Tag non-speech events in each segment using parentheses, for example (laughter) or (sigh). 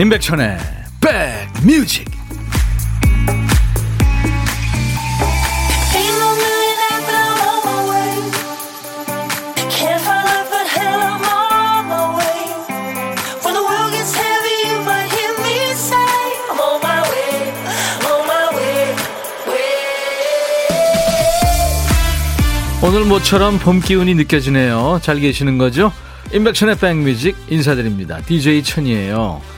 임백천의 백뮤직 오늘 모처럼 봄 기운이 느껴지네요. 잘 계시는 거죠? 임백천의 백뮤직 인사드립니다. DJ 천이에요.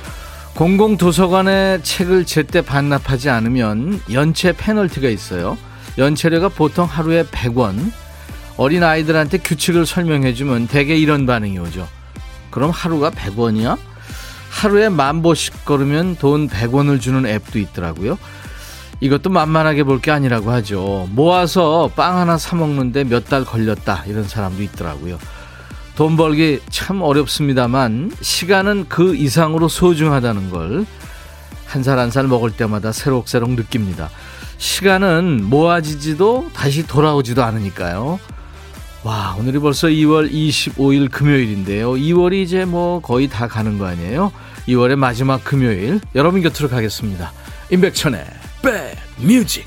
공공도서관에 책을 제때 반납하지 않으면 연체 페널티가 있어요. 연체료가 보통 하루에 100원. 어린 아이들한테 규칙을 설명해주면 대개 이런 반응이 오죠. 그럼 하루가 100원이야? 하루에 만 보씩 걸으면 돈 100원을 주는 앱도 있더라고요. 이것도 만만하게 볼 게 아니라고 하죠. 모아서 빵 하나 사 먹는데 몇 달 걸렸다 이런 사람도 있더라고요. 돈 벌기 참 어렵습니다만 시간은 그 이상으로 소중하다는 걸한살 한 살 먹을 때마다 새록새록 느낍니다. 시간은 모아지지도 다시 돌아오지도 않으니까요. 와, 오늘이 벌써 2월 25일 금요일인데요. 2월이 이제 뭐 거의 다 가는 거 아니에요? 2월의 마지막 금요일 여러분 곁으로 가겠습니다. 임백천의 백뮤직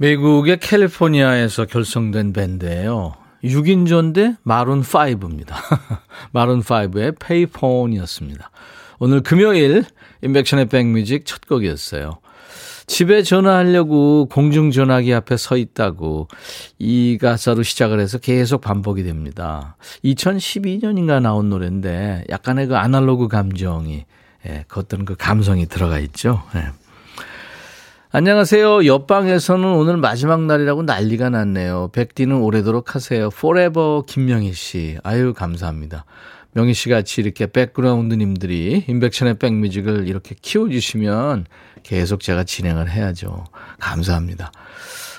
미국의 캘리포니아에서 결성된 밴드예요. 6인조인데 마룬 5입니다. (laughs) 마룬 5의 페이폰이었습니다. 오늘 금요일 인백션의 백뮤직 첫 곡이었어요. 집에 전화하려고 공중전화기 앞에 서 있다고 이 가사로 시작을 해서 계속 반복이 됩니다. 2012년인가 나온 노래인데 약간의 그 아날로그 감정이 예, 그 어떤 그 감성이 들어가 있죠. 예. 안녕하세요. 옆방에서는 오늘 마지막 날이라고 난리가 났네요. 백디는 오래도록 하세요. forever 김명희 씨. 아유, 감사합니다. 명희 씨 같이 이렇게 백그라운드님들이 인백션의 백뮤직을 이렇게 키워주시면 계속 제가 진행을 해야죠. 감사합니다.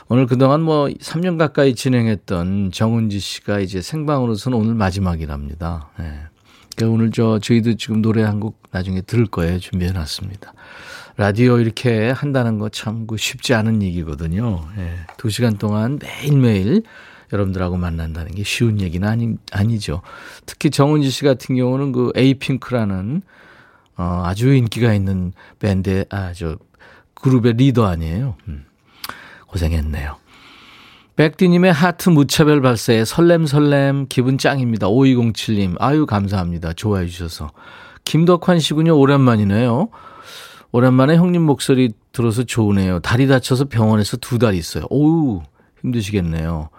오늘 그동안 뭐 3년 가까이 진행했던 정은지 씨가 이제 생방으로서는 오늘 마지막이랍니다. 네. 그러니까 오늘 저 저희도 지금 노래 한 곡 나중에 들을 거예요. 준비해 놨습니다. 라디오 이렇게 한다는 거 참 쉽지 않은 얘기거든요. 예, 두 시간 동안 매일매일 여러분들하고 만난다는 게 쉬운 얘기는 아니, 아니죠. 특히 정은지 씨 같은 경우는 그 에이핑크라는 어, 아주 인기가 있는 밴드, 아, 저, 그룹의 리더 아니에요. 음, 고생했네요. 백디님의 하트 무차별 발사에 설렘설렘 기분 짱입니다. 5207님, 아유, 감사합니다. 좋아해 주셔서. 김덕환 씨군요. 오랜만이네요. 오랜만에 형님 목소리 들어서 좋으네요. 다리 다쳐서 병원에서 두 달 있어요. 오우, 힘드시겠네요.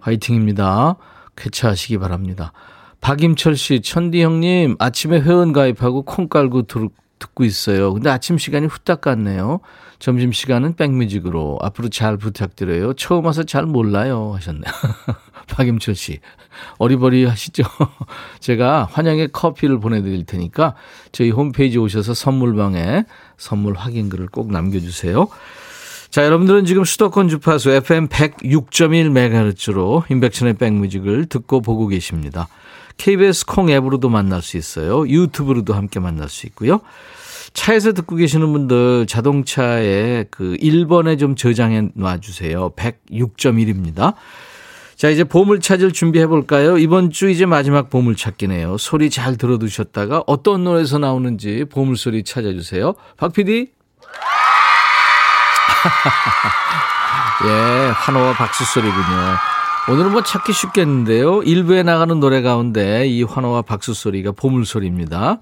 화이팅입니다. 쾌차하시기 바랍니다. 박임철 씨, 천디 형님, 아침에 회원 가입하고 콩 깔고 들, 듣고 있어요. 근데 아침 시간이 후딱 갔네요. 점심 시간은 백뮤직으로 앞으로 잘 부탁드려요. 처음 와서 잘 몰라요 하셨네요. (laughs) 박임철 씨. 어리버리 하시죠? (laughs) 제가 환영의 커피를 보내드릴 테니까 저희 홈페이지 오셔서 선물방에 선물 확인글을 꼭 남겨주세요. 자, 여러분들은 지금 수도권 주파수 FM 106.1MHz로 인백천의 백뮤직을 듣고 보고 계십니다. KBS 콩 앱으로도 만날 수 있어요. 유튜브로도 함께 만날 수 있고요. 차에서 듣고 계시는 분들 자동차에 그 1번에 좀 저장해 놔주세요. 106.1입니다. 자, 이제 보물 찾을 준비해 볼까요? 이번 주 이제 마지막 보물 찾기네요. 소리 잘 들어두셨다가 어떤 노래에서 나오는지 보물 소리 찾아주세요. 박 PD? (laughs) 예, 환호와 박수 소리군요. 오늘은 뭐 찾기 쉽겠는데요. 일부에 나가는 노래 가운데 이 환호와 박수 소리가 보물 소리입니다.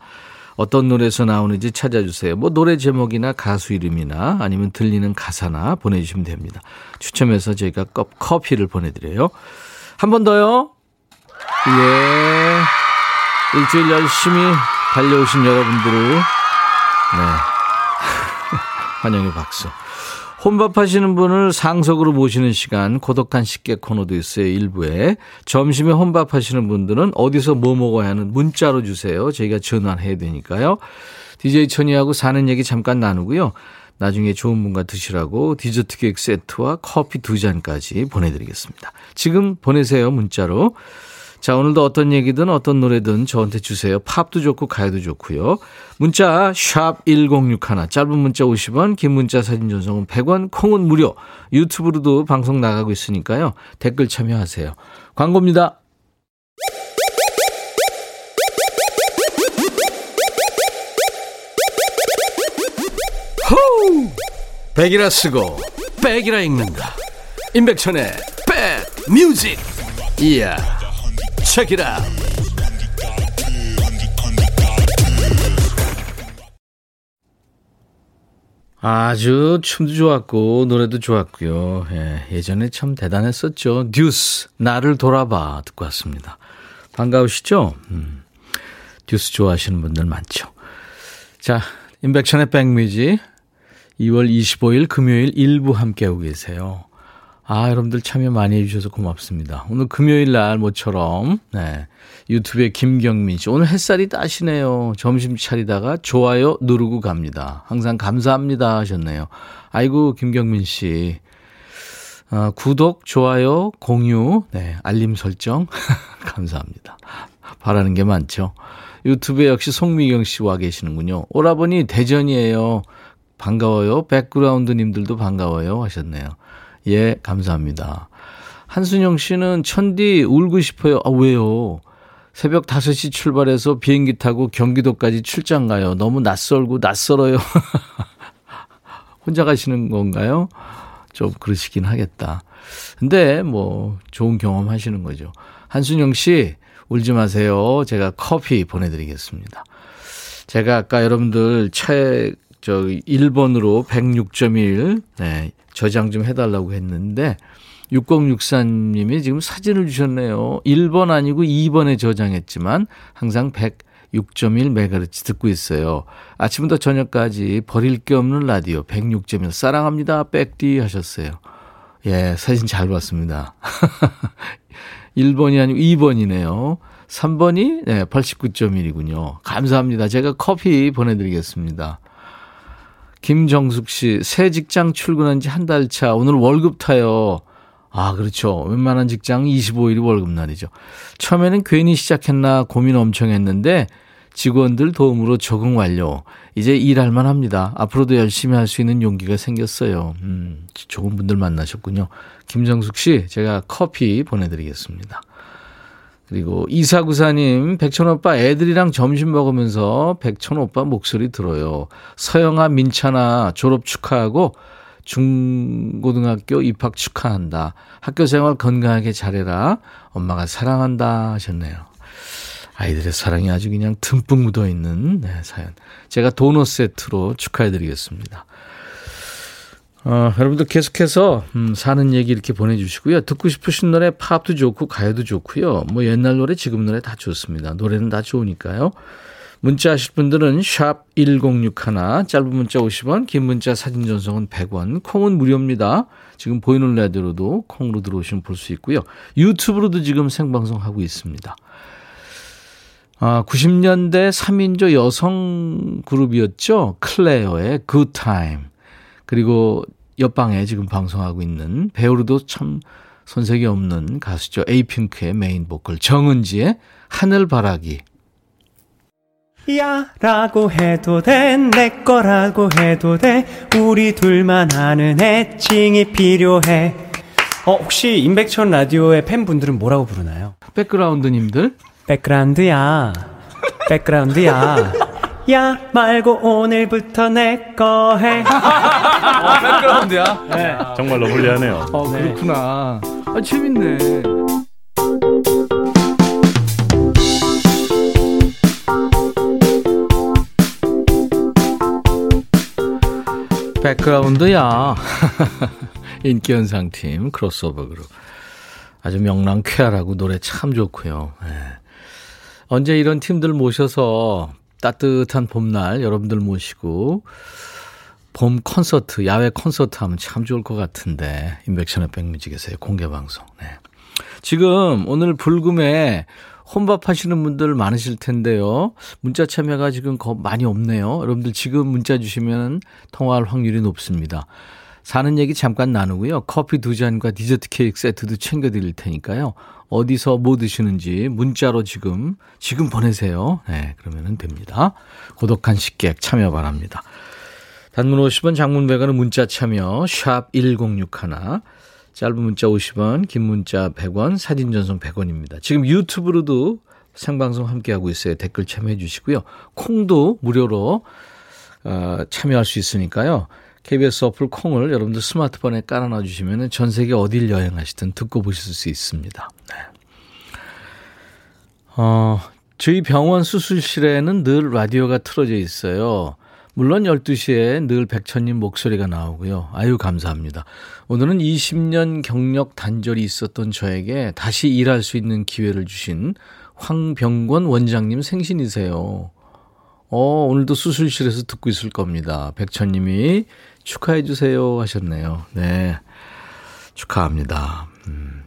어떤 노래에서 나오는지 찾아주세요. 뭐 노래 제목이나 가수 이름이나 아니면 들리는 가사나 보내주시면 됩니다. 추첨해서 저희가 커피를 보내드려요. 한 번 더요. 예. 일주일 열심히 달려오신 여러분들을 네. (laughs) 환영의 박수. 혼밥 하시는 분을 상석으로 모시는 시간 고독한 식객 코너도 있어요. 일부에. 점심에 혼밥 하시는 분들은 어디서 뭐 먹어야 하는 문자로 주세요. 저희가 전화해야 되니까요. DJ 천이하고 사는 얘기 잠깐 나누고요. 나중에 좋은 분과 드시라고 디저트 케이크 세트와 커피 두 잔까지 보내드리겠습니다. 지금 보내세요. 문자로. 자, 오늘도 어떤 얘기든 어떤 노래든 저한테 주세요. 팝도 좋고 가요도 좋고요. 문자 1061, 짧은 문자 50원, 긴 문자 사진 전송은 100원, 콩은 무료. 유튜브로도 방송 나가고 있으니까요. 댓글 참여하세요. 광고입니다. 호우! 백이라 쓰고 백이라 읽는다. 임백천의 백 뮤직. 이야. 책이라 아주 춤도 좋았고 노래도 좋았고요. 예, 예전에 참 대단했었죠. 듀스 나를 돌아봐 듣고 왔습니다. 반가우시죠? 음, 듀스 좋아하시는 분들 많죠. 자, 인백션의 백뮤직 2월 25일 금요일 일부 함께하고 계세요. 아, 여러분들 참여 많이 해주셔서 고맙습니다. 오늘 금요일 날 모처럼, 네. 유튜브에 김경민 씨. 오늘 햇살이 따시네요. 점심 차리다가 좋아요 누르고 갑니다. 항상 감사합니다 하셨네요. 아이고, 김경민 씨. 어, 구독, 좋아요, 공유, 네, 알림 설정. (laughs) 감사합니다. 바라는 게 많죠. 유튜브에 역시 송미경 씨 와 계시는군요. 오라버니 대전이에요. 반가워요. 백그라운드 님들도 반가워요. 하셨네요. 예, 감사합니다. 한순영 씨는 천디 울고 싶어요. 아, 왜요? 새벽 5시 출발해서 비행기 타고 경기도까지 출장 가요. 너무 낯설고 낯설어요. (laughs) 혼자 가시는 건가요? 좀 그러시긴 하겠다. 근데 뭐 좋은 경험 하시는 거죠. 한순영 씨, 울지 마세요. 제가 커피 보내드리겠습니다. 제가 아까 여러분들 책, 저 1번으로 106.1, 네, 저장 좀 해달라고 했는데, 6064님이 지금 사진을 주셨네요. 1번 아니고 2번에 저장했지만 항상 106.1MHz 듣고 있어요. 아침부터 저녁까지 버릴 게 없는 라디오 106.1 사랑합니다. 백디 하셨어요. 예, 사진 잘 봤습니다. (laughs) 1번이 아니고 2번이네요. 3번이 네, 89.1이군요. 감사합니다. 제가 커피 보내드리겠습니다. 김정숙 씨, 새 직장 출근한 지 한 달 차. 오늘 월급 타요. 아, 그렇죠. 웬만한 직장 25일이 월급날이죠. 처음에는 괜히 시작했나 고민 엄청 했는데 직원들 도움으로 적응 완료. 이제 일할 만 합니다. 앞으로도 열심히 할 수 있는 용기가 생겼어요. 음, 좋은 분들 만나셨군요. 김정숙 씨, 제가 커피 보내드리겠습니다. 그리고 이사구사님, 백천 오빠 애들이랑 점심 먹으면서 백천 오빠 목소리 들어요. 서영아, 민찬아 졸업 축하하고 중고등학교 입학 축하한다. 학교 생활 건강하게 잘해라. 엄마가 사랑한다 하셨네요. 아이들의 사랑이 아주 그냥 듬뿍 묻어 있는 네, 사연. 제가 도넛 세트로 축하해 드리겠습니다. 어, 여러분들 계속해서 음, 사는 얘기 이렇게 보내주시고요. 듣고 싶으신 노래 팝도 좋고 가요도 좋고요. 뭐 옛날 노래 지금 노래 다 좋습니다. 노래는 다 좋으니까요. 문자 하실 분들은 샵 1061, 짧은 문자 50원, 긴 문자 사진 전송은 100원, 콩은 무료입니다. 지금 보이는 라디오로도 콩으로 들어오시면 볼 수 있고요. 유튜브로도 지금 생방송하고 있습니다. 아, 90년대 3인조 여성 그룹이었죠. 클레오의 Good Time. 그리고 옆방에 지금 방송하고 있는 배우로도 참 손색이 없는 가수죠. 에이핑크의 메인 보컬 정은지의 하늘바라기. 야 라고 해도 돼 내 거라고 해도 돼. 우리 둘만 아는 애칭이 필요해. 어 혹시 임백천 라디오의 팬분들은 뭐라고 부르나요? 백그라운드님들? 백그라운드야. 백그라운드야 야 말고 오늘부터 내 거 해. 어, 백그라운드야? 네. 정말로 불리하네요. 어, 그렇구나. 아, 재밌네. 백그라운드야. (laughs) 인기현상팀 크로스오버 그룹. 아주 명랑쾌활하고 노래 참 좋고요. 네. 언제 이런 팀들 모셔서 따뜻한 봄날 여러분들 모시고 봄 콘서트, 야외 콘서트 하면 참 좋을 것 같은데 인백션의 백뮤직에서의 공개 방송. 네. 지금 오늘 불금에 혼밥 하시는 분들 많으실 텐데요. 문자 참여가 지금 많이 없네요. 여러분들 지금 문자 주시면 통화할 확률이 높습니다. 사는 얘기 잠깐 나누고요. 커피 두 잔과 디저트 케이크 세트도 챙겨드릴 테니까요. 어디서 뭐 드시는지 문자로 지금, 지금 보내세요. 네, 그러면 됩니다. 고독한 식객 참여 바랍니다. 단문 50원, 장문 100원은 문자 참여, 샵 1061. 짧은 문자 50원, 긴 문자 100원, 사진 전송 100원입니다. 지금 유튜브로도 생방송 함께하고 있어요. 댓글 참여해 주시고요. 콩도 무료로 어, 참여할 수 있으니까요. KBS 어플 콩을 여러분들 스마트폰에 깔아놔 주시면 전 세계 어딜 여행하시든 듣고 보실 수 있습니다. 네. 어, 저희 병원 수술실에는 늘 라디오가 틀어져 있어요. 물론 12시에 늘 백천님 목소리가 나오고요. 아유, 감사합니다. 오늘은 20년 경력 단절이 있었던 저에게 다시 일할 수 있는 기회를 주신 황병권 원장님 생신이세요. 어, 오늘도 수술실에서 듣고 있을 겁니다. 백천님이 축하해 주세요 하셨네요. 네. 축하합니다. 음.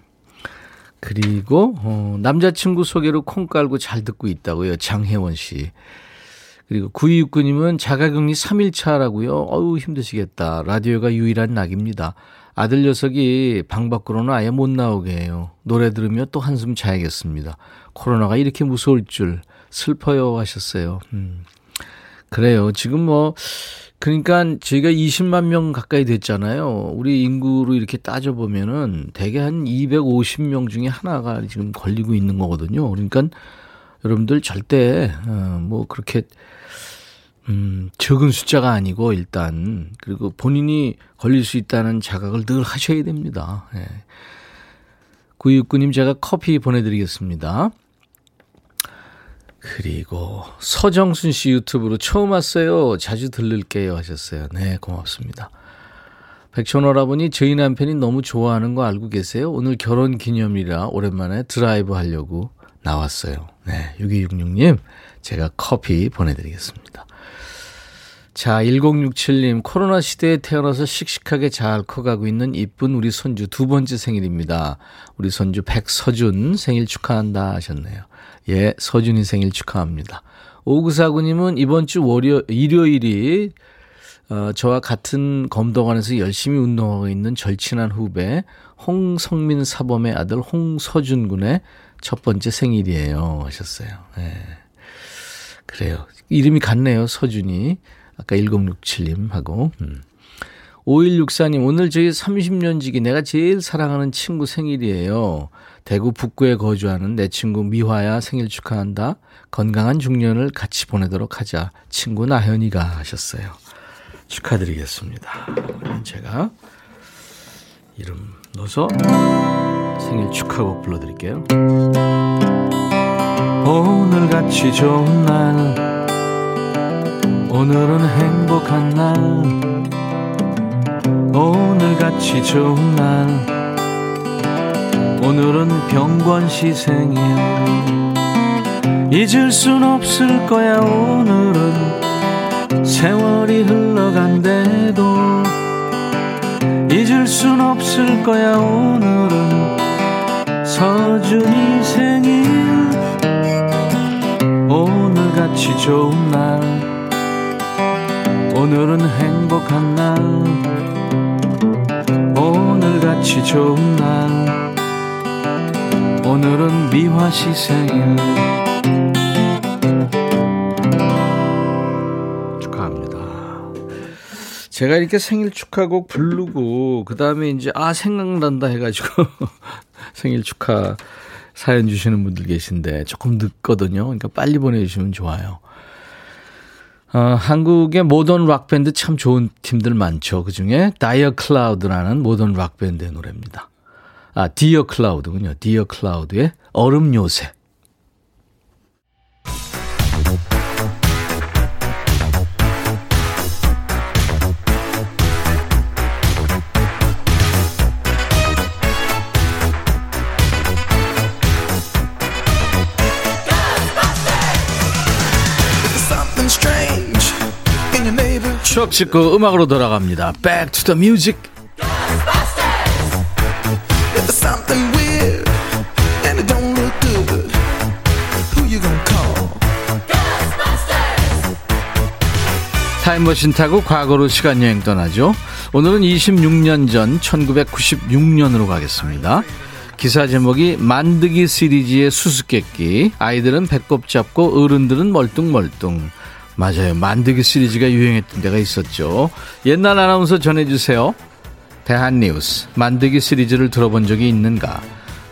그리고, 어, 남자친구 소개로 콩 깔고 잘 듣고 있다고요. 장혜원 씨. 그리고 9269님은 자가격리 3일차라고요. 어우, 힘드시겠다. 라디오가 유일한 낙입니다. 아들 녀석이 방 밖으로는 아예 못 나오게 해요. 노래 들으며 또 한숨 자야겠습니다. 코로나가 이렇게 무서울 줄 슬퍼요 하셨어요. 음. 그래요. 지금 뭐, 그러니까 저희가 20만 명 가까이 됐잖아요. 우리 인구로 이렇게 따져보면은 대개 한 250명 중에 하나가 지금 걸리고 있는 거거든요. 그러니까 여러분들 절대, 어, 뭐 그렇게, 음, 적은 숫자가 아니고 일단, 그리고 본인이 걸릴 수 있다는 자각을 늘 하셔야 됩니다. 예. 969님 제가 커피 보내드리겠습니다. 그리고 서정순 씨 유튜브로 처음 왔어요. 자주 들를게요 하셨어요. 네, 고맙습니다. 백천오라버니 저희 남편이 너무 좋아하는 거 알고 계세요? 오늘 결혼 기념이라 오랜만에 드라이브 하려고 나왔어요. 네, 6266님 제가 커피 보내드리겠습니다. 자, 1067님, 코로나 시대에 태어나서 씩씩하게 잘 커가고 있는 이쁜 우리 손주 두 번째 생일입니다. 우리 손주 백서준 생일 축하한다 하셨네요. 예, 서준이 생일 축하합니다. 오구사구님은 이번 주 월요, 일요일이 어, 저와 같은 검도관에서 열심히 운동하고 있는 절친한 후배 홍성민 사범의 아들 홍서준 군의 첫 번째 생일이에요. 하셨어요. 예. 그래요. 이름이 같네요. 서준이. 아까 1067님하고. 음. 5164님, 오늘 저희 30년 지기 내가 제일 사랑하는 친구 생일이에요. 대구 북구에 거주하는 내 친구 미화야 생일 축하한다. 건강한 중년을 같이 보내도록 하자. 친구 나현이가 하셨어요. 축하드리겠습니다. 제가 이름 넣어서 생일 축하곡 불러드릴게요. 오늘같이 좋은 날 오늘은 행복한 날. 오늘같이 좋은 날. 오늘은 병권 시 생일 잊을 순 없을 거야 오늘은. 세월이 흘러간대도. 잊을 순 없을 거야 오늘은. 서준이 생일. 오늘같이 좋은 날 오늘은 행복한 날 오늘같이 좋은 날 오늘은 미화 시 생일 축하합니다. 제가 이렇게 생일 축하곡 부르고 그 다음에 이제 아 생각난다 해가지고 (laughs) 생일 축하 사연 주시는 분들 계신데 조금 늦거든요. 그러니까 빨리 보내주시면 좋아요. 어, 한국의 모던 락 밴드 참 좋은 팀들 많죠. 그 중에 다이어 클라우드라는 모던 락 밴드의 노래입니다. 아, 디어 클라우드군요. 디어 클라우드의 얼음 요새. 추억 찍고 음악으로 돌아갑니다. Back to the music. 타임머신 타고 과거로 시간여행 떠나죠. 오늘은 26년 전 1996년으로 가겠습니다. 기사 제목이 만드기 시리즈의 수수께끼. 아이들은 배꼽 잡고 어른들은 멀뚱멀뚱. 맞아요. 만드기 시리즈가 유행했던 때가 있었죠. 옛날 아나운서 전해주세요. 대한뉴스. 만드기 시리즈를 들어본 적이 있는가?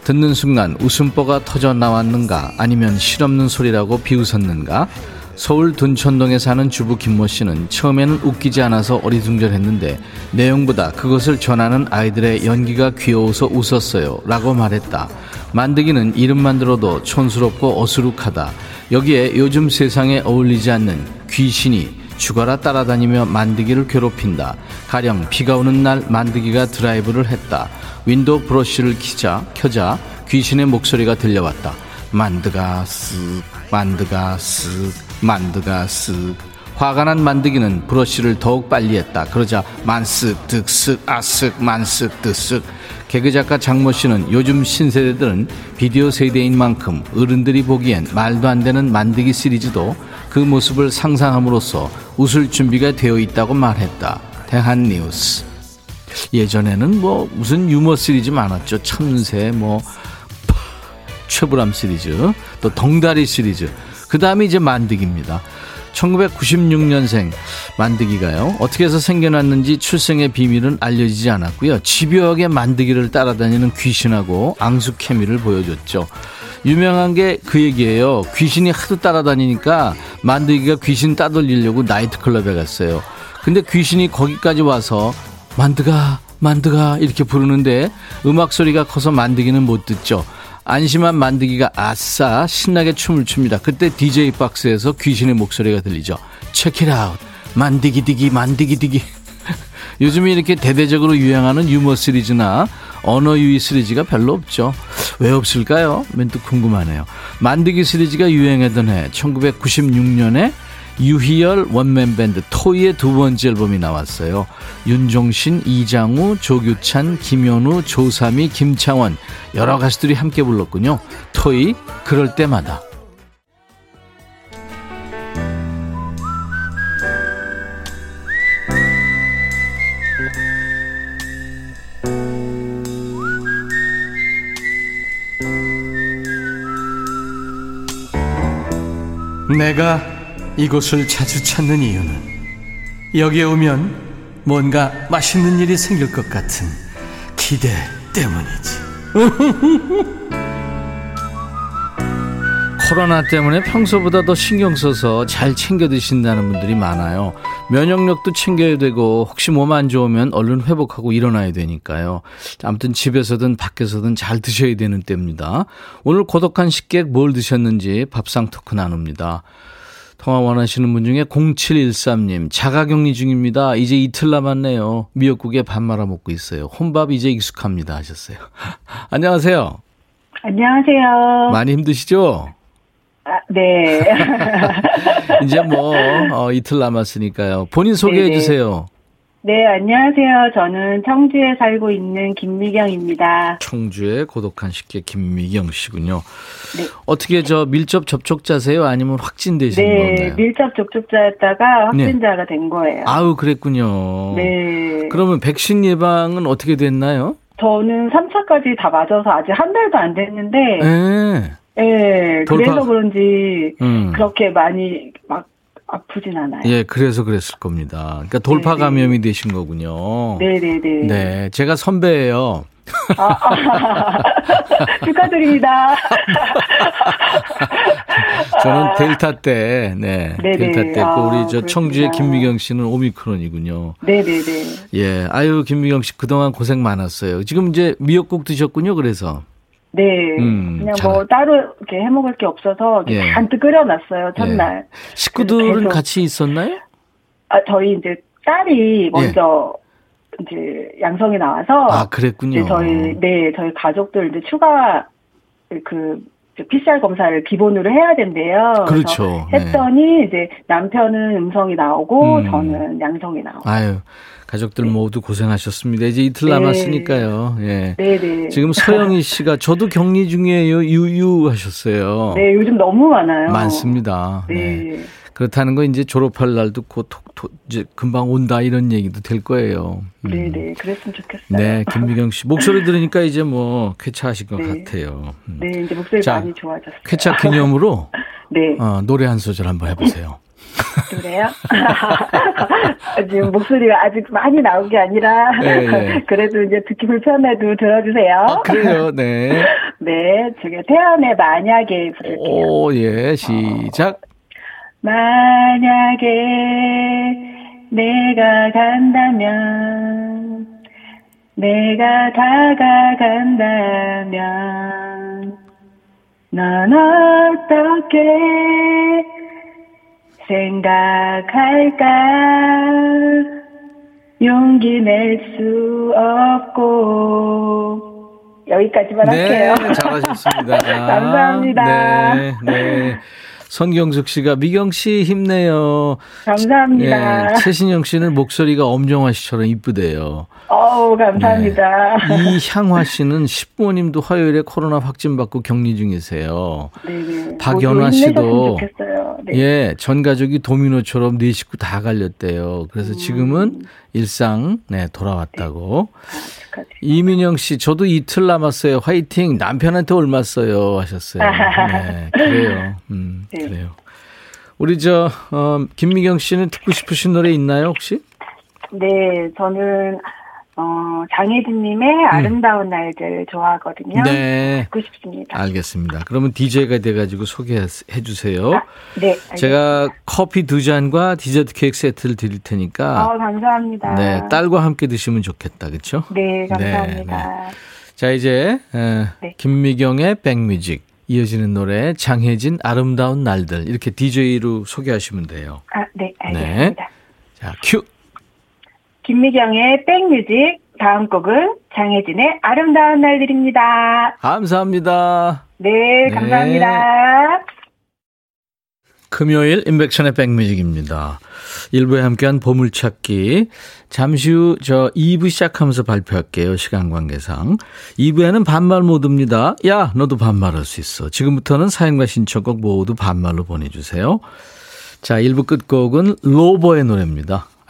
듣는 순간 웃음보가 터져 나왔는가? 아니면 실없는 소리라고 비웃었는가? 서울 둔천동에 사는 주부 김모 씨는 처음에는 웃기지 않아서 어리둥절했는데 내용보다 그것을 전하는 아이들의 연기가 귀여워서 웃었어요. 라고 말했다. 만드기는 이름만 들어도 촌스럽고 어수룩하다. 여기에 요즘 세상에 어울리지 않는 귀신이 죽어라 따라다니며 만득이를 괴롭힌다. 가령 비가 오는 날 만득이가 드라이브를 했다. 윈도우 브러쉬를 키자, 켜자 귀신의 목소리가 들려왔다. 만득아 쓱, 만득아 쓱, 만득아 쓱. 화가 난 만득이는 브러쉬를 더욱 빨리 했다. 그러자 만쓱, 득쓱, 아쓱, 만쓱, 득쓱. 개그 작가 장모 씨는 요즘 신세대들은 비디오 세대인 만큼 어른들이 보기엔 말도 안 되는 만드기 시리즈도 그 모습을 상상함으로써 웃을 준비가 되어 있다고 말했다. 대한 뉴스. 예전에는 뭐 무슨 유머 시리즈 많았죠. 천세, 뭐 최불암 시리즈, 또 덩다리 시리즈. 그 다음에 이제 만드기입니다. 1996년생 만드기가요. 어떻게 해서 생겨났는지 출생의 비밀은 알려지지 않았고요. 집요하게 만드기를 따라다니는 귀신하고 앙수 케미를 보여줬죠. 유명한 게 그 얘기예요. 귀신이 하도 따라다니니까 만득이가 귀신 따돌리려고 나이트클럽에 갔어요. 근데 귀신이 거기까지 와서 만득아 만득아 이렇게 부르는데 음악 소리가 커서 만득이는 못 듣죠. 안심한 만득이가 아싸 신나게 춤을 춥니다. 그때 DJ 박스에서 귀신의 목소리가 들리죠. check out 만득이 득이 만득이 득이 (laughs) 요즘에 이렇게 대대적으로 유행하는 유머 시리즈나 언어 유희 시리즈가 별로 없죠. 왜 없을까요? 멘트 궁금하네요. 만드기 시리즈가 유행하던 해 1996년에 유희열 원맨 밴드 토이의 두 번째 앨범이 나왔어요. 윤종신, 이장우, 조규찬, 김현우, 조삼이, 김창원 여러 가수들이 함께 불렀군요. 토이 그럴 때마다 내가 이곳을 자주 찾는 이유는 여기에 오면 뭔가 맛있는 일이 생길 것 같은 기대 때문이지. (laughs) 코로나 때문에 평소보다 더 신경 써서 잘 챙겨 드신다는 분들이 많아요. 면역력도 챙겨야 되고 혹시 몸 안 좋으면 얼른 회복하고 일어나야 되니까요. 아무튼 집에서든 밖에서든 잘 드셔야 되는 때입니다. 오늘 고독한 식객 뭘 드셨는지 밥상 토크 나눕니다. 통화 원하시는 분 중에 0713님 자가격리 중입니다. 이제 이틀 남았네요. 미역국에 밥 말아 먹고 있어요. 혼밥 이제 익숙합니다 하셨어요. (laughs) 안녕하세요. 안녕하세요. 많이 힘드시죠? 아, 네. (laughs) 이제 뭐 어, 이틀 남았으니까요. 본인 소개해 네네. 주세요. 네, 안녕하세요. 저는 청주에 살고 있는 김미경입니다. 청주의 고독한 식객 김미경 씨군요. 네. 어떻게 저 밀접 접촉자세요? 아니면 확진되신 네, 건가요? 밀접 접촉자였다가 확진자가 된 거예요. 아우 그랬군요. 네. 그러면 백신 예방은 어떻게 됐나요? 저는 3차까지 다 맞아서 아직 한 달도 안 됐는데, 네. 네, 돌파- 그래서 그런지 음. 그렇게 많이 막 아프진 않아요. 예, 그래서 그랬을 겁니다. 그러니까 돌파 네네. 감염이 되신 거군요. 네네네. 네, 제가 선배예요. 아, 아, (laughs) 축하드립니다. (laughs) 저는 델타 때, 네, 네네. 델타 때고 아, 우리 저 청주의 그렇구나. 김미경 씨는 오미크론이군요. 네네네. 예, 아유 김미경 씨 그동안 고생 많았어요. 지금 이제 미역국 드셨군요. 그래서 네. 음, 그냥 잘- 뭐 따로 이렇게 해 먹을 게 없어서 예. 잔뜩 끓여놨어요, 첫날. 식구들은 계속- 같이 있었나요? 아, 저희 이제 딸이 먼저 이제 양성이 나와서 아, 그랬군요. 저희 네, 저희 가족들 이제 추가 그 PCR 검사를 기본으로 해야 된대요. 그렇죠. 했더니 이제 남편은 음성이 나오고 음. 저는 양성이 나오고. 아유, 가족들 모두 고생하셨습니다. 이제 이틀 네. 남았으니까요. 예. 네, 네. 지금 서영희 씨가 저도 격리 중이에요. 유유 하셨어요. 네, 요즘 너무 많아요. 많습니다. 네. 네. 그렇다는 건 이제 졸업할 날도 곧 톡- 톡- 이제 금방 온다 이런 얘기도 될 거예요. 음. 네, 네. 그랬으면 좋겠어요. 네, 김미경 씨 목소리 들으니까 이제 뭐 쾌차하신 것 네. 같아요. 음. 네, 이제 목소리 자, 많이 좋아졌어요. 쾌차 기념으로 (laughs) 네. 어, 노래 한 소절 한번 해보세요. 그래요? (laughs) 지금 목소리가 아직 많이 나온 게 아니라 예, 예. (laughs) 그래도 이제 듣기 불편해도 들어주세요. 아, 그래요, 네. (laughs) 네, 저기 태연의 만약에 부를게요. 오, 예, 시작. 만약에 내가 간다면, 내가 다가간다면, 넌 어떻게 생각할까? 용기 낼 수 없고, 여기까지만 네, 할게요. 잘하셨습니다. (laughs) 감사합니다. 네, 네. 성경숙 씨가 미경 씨 힘내요. 감사합니다. 예, 최신영 씨는 목소리가 엄정화 씨처럼 이쁘대요. 어우, 감사합니다. 네. 이향화 씨는 시부모님도 화요일에 코로나 확진 받고 격리 중이세요. 네네. 박연화 모두 씨도. 네. 예, 전 가족이 도미노처럼 네 식구 다 갈렸대요. 그래서 지금은 일상 네 돌아왔다고. 축하드립니다. 이민영 씨, 저도 이틀 남았어요. 화이팅. 남편한테 얼마 써요 하셨어요. 네, (laughs) 그래요. 음, 네. 그래요. 우리 저 어, 김미경 씨는 듣고 싶으신 노래 있나요 혹시? 네, 저는 어, 장혜진님의 아름다운 날들 좋아하거든요. 음. 네. 듣고 싶습니다. 알겠습니다. 그러면 DJ가 돼가지고 소개해 주세요. 아, 네, 알겠습니다. 제가 커피 두 잔과 디저트 케이크 세트를 드릴 테니까 어, 감사합니다. 네, 딸과 함께 드시면 좋겠다. 그렇죠? 네, 감사합니다. 자, 이제 에, 네. 김미경의 백뮤직 이어지는 노래 장혜진 아름다운 날들 이렇게 DJ로 소개하시면 돼요. 아, 네, 알겠습니다. 자, 큐. 김미경의 백뮤직 다음 곡은 장혜진의 아름다운 날들입니다. 감사합니다. 네, 네. 감사합니다. 금요일 인백션의 백뮤직입니다. 일부에 함께한 보물찾기. 잠시 후 저 2부 시작하면서 발표할게요. 시간 관계상. 2부에는 반말 모드입니다. 야, 너도 반말할 수 있어. 지금부터는 사연과 신청곡 모두 반말로 보내주세요. 자, 1부 끝곡은 로버의 노래입니다.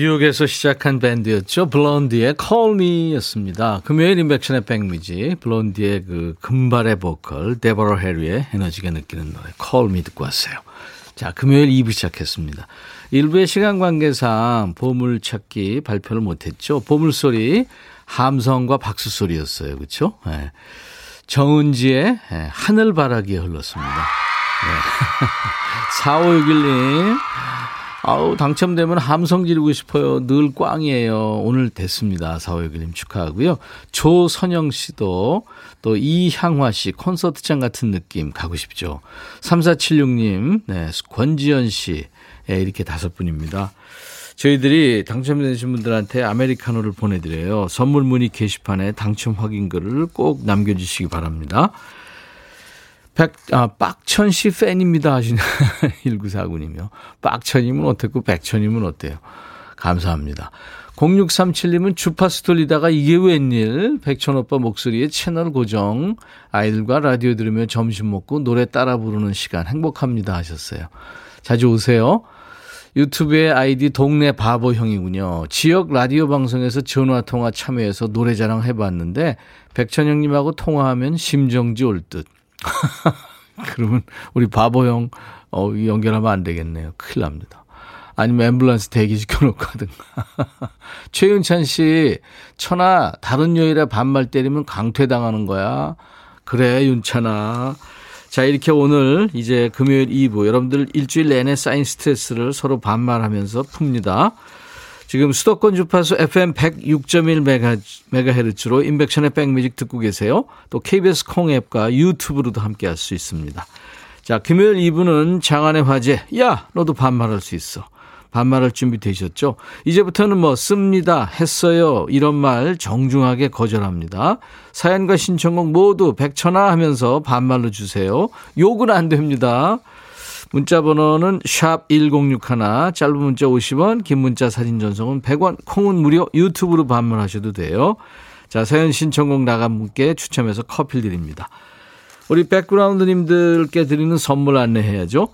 뉴욕에서 시작한 밴드였죠. 블론디의 Call Me였습니다. 금요일 인백션의 백뮤직, 블론디의 그 금발의 보컬, 데버러 해리의 에너지가 느끼는 노래 Call Me 듣고 왔어요. 자, 금요일 2부 시작했습니다. 일부의 시간 관계상 보물찾기 발표를 못했죠. 보물소리, 함성과 박수소리였어요. 그렇죠? 네. 정은지의 예, 하늘바라기에 흘렀습니다. (laughs) 네. 4561님, 아우, 당첨되면 함성 지르고 싶어요. 늘 꽝이에요. 오늘 됐습니다. 4561님 축하하고요. 조선영 씨도 또 이향화 씨 콘서트장 같은 느낌 가고 싶죠. 3476님, 네, 권지연 씨, 네, 이렇게 다섯 분입니다. 저희들이 당첨되신 분들한테 아메리카노를 보내드려요. 선물 문의 게시판에 당첨 확인글을 꼭 남겨주시기 바랍니다. 백, 아, 빡천 씨 팬입니다 하시는 (laughs) 1949님이요. 빡천이면 어떻고 백천이면 어때요? 감사합니다. 0637님은 주파수 돌리다가 이게 웬일? 백천 오빠 목소리에 채널 고정. 아이들과 라디오 들으며 점심 먹고 노래 따라 부르는 시간 행복합니다 하셨어요. 자주 오세요. 유튜브의 아이디 동네 바보 형이군요. 지역 라디오 방송에서 전화 통화 참여해서 노래 자랑 해봤는데 백천 형님하고 통화하면 심정지 올 듯. (laughs) 그러면 우리 바보 형 어, 연결하면 안 되겠네요. 큰일 납니다. 아니면 앰뷸런스 대기시켜 놓고 하든가. 최윤찬 씨, 천하, 다른 요일에 반말 때리면 강퇴당하는 거야. 그래, 윤찬아. 자, 이렇게 오늘 이제 금요일 2부 여러분들 일주일 내내 쌓인 스트레스를 서로 반말하면서 풉니다. 지금 수도권 주파수 FM 106.1MHz로 인백션의 백뮤직 듣고 계세요. 또 KBS 콩 앱과 유튜브로도 함께 할 수 있습니다. 자, 금요일 2부는 장안의 화제. 야, 너도 반말할 수 있어. 반말할 준비 되셨죠? 이제부터는 뭐 씁니다, 했어요 이런 말 정중하게 거절합니다. 사연과 신청곡 모두 백천화 하면서 반말로 주세요. 욕은 안 됩니다. 문자 번호는 샵 1061, 짧은 문자 50원, 긴 문자 사진 전송은 100원, 콩은 무료, 유튜브로 반말하셔도 돼요. 자, 사연 신청곡 나간 분께 추첨해서 커피 드립니다. 우리 백그라운드님들께 드리는 선물 안내해야죠.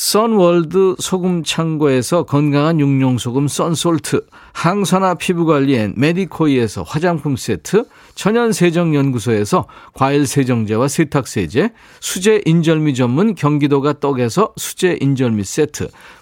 선월드 소금 창고에서 건강한 육룡소금 썬솔트, 항산화 피부관리엔 메디코이에서 화장품 세트, 천연세정연구소에서 과일세정제와 세탁세제, 수제 인절미 전문 경기도가 떡에서 수제 인절미 세트,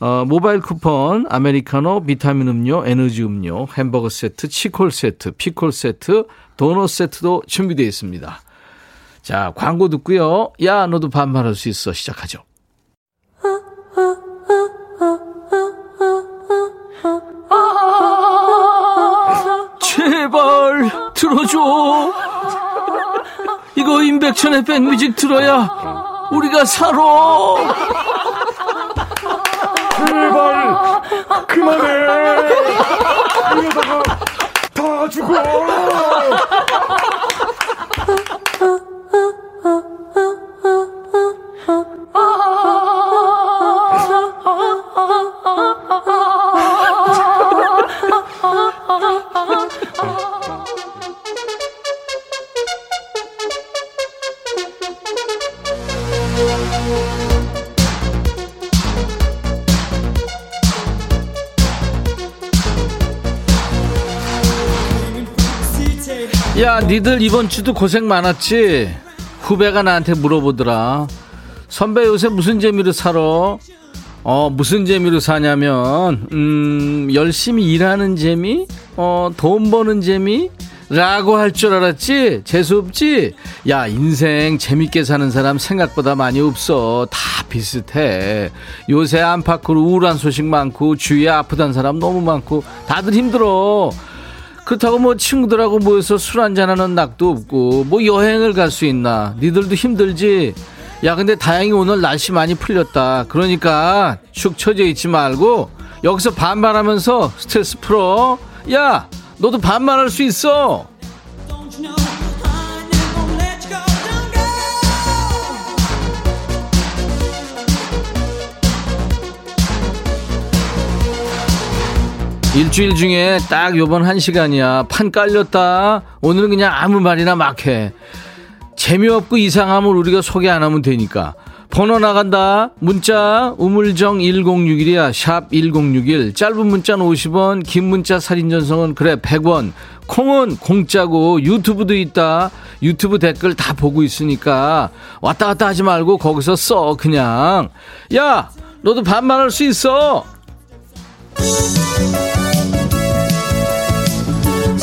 어, 모바일 쿠폰, 아메리카노, 비타민 음료, 에너지 음료, 햄버거 세트, 치콜 세트, 피콜 세트, 도넛 세트도 준비되어 있습니다. 자, 광고 듣고요. 야, 너도 반말할 수 있어. 시작하죠. 제발 들어줘. 이거 임백천의 백뮤직 들어야 우리가 살아. 제발 그만해. 이러다가 다 죽어. 야, 니들 이번 주도 고생 많았지? 후배가 나한테 물어보더라. 선배 요새 무슨 재미로 살아? 어, 무슨 재미로 사냐면, 음, 열심히 일하는 재미? 어, 돈 버는 재미? 라고 할 줄 알았지? 재수없지? 야, 인생 재밌게 사는 사람 생각보다 많이 없어. 다 비슷해. 요새 안팎으로 우울한 소식 많고, 주위에 아프단 사람 너무 많고, 다들 힘들어. 그렇다고 뭐 친구들하고 모여서 술 한잔하는 낙도 없고 뭐 여행을 갈 수 있나? 니들도 힘들지? 야 근데 다행히 오늘 날씨 많이 풀렸다. 그러니까 축 처져 있지 말고 여기서 반말하면서 스트레스 풀어. 야 너도 반말할 수 있어 일주일 중에 딱 요번 한 시간이야. 판 깔렸다. 오늘은 그냥 아무 말이나 막 해. 재미없고 이상함을 우리가 소개 안 하면 되니까. 번호 나간다. 문자 우물정 1061이야. 샵 1061. 짧은 문자는 50원, 긴 문자 사진 전송은 그래 100원. 콩은 공짜고 유튜브도 있다. 유튜브 댓글 다 보고 있으니까 왔다 갔다 하지 말고 거기서 써 그냥. 야, 너도 반말할 수 있어.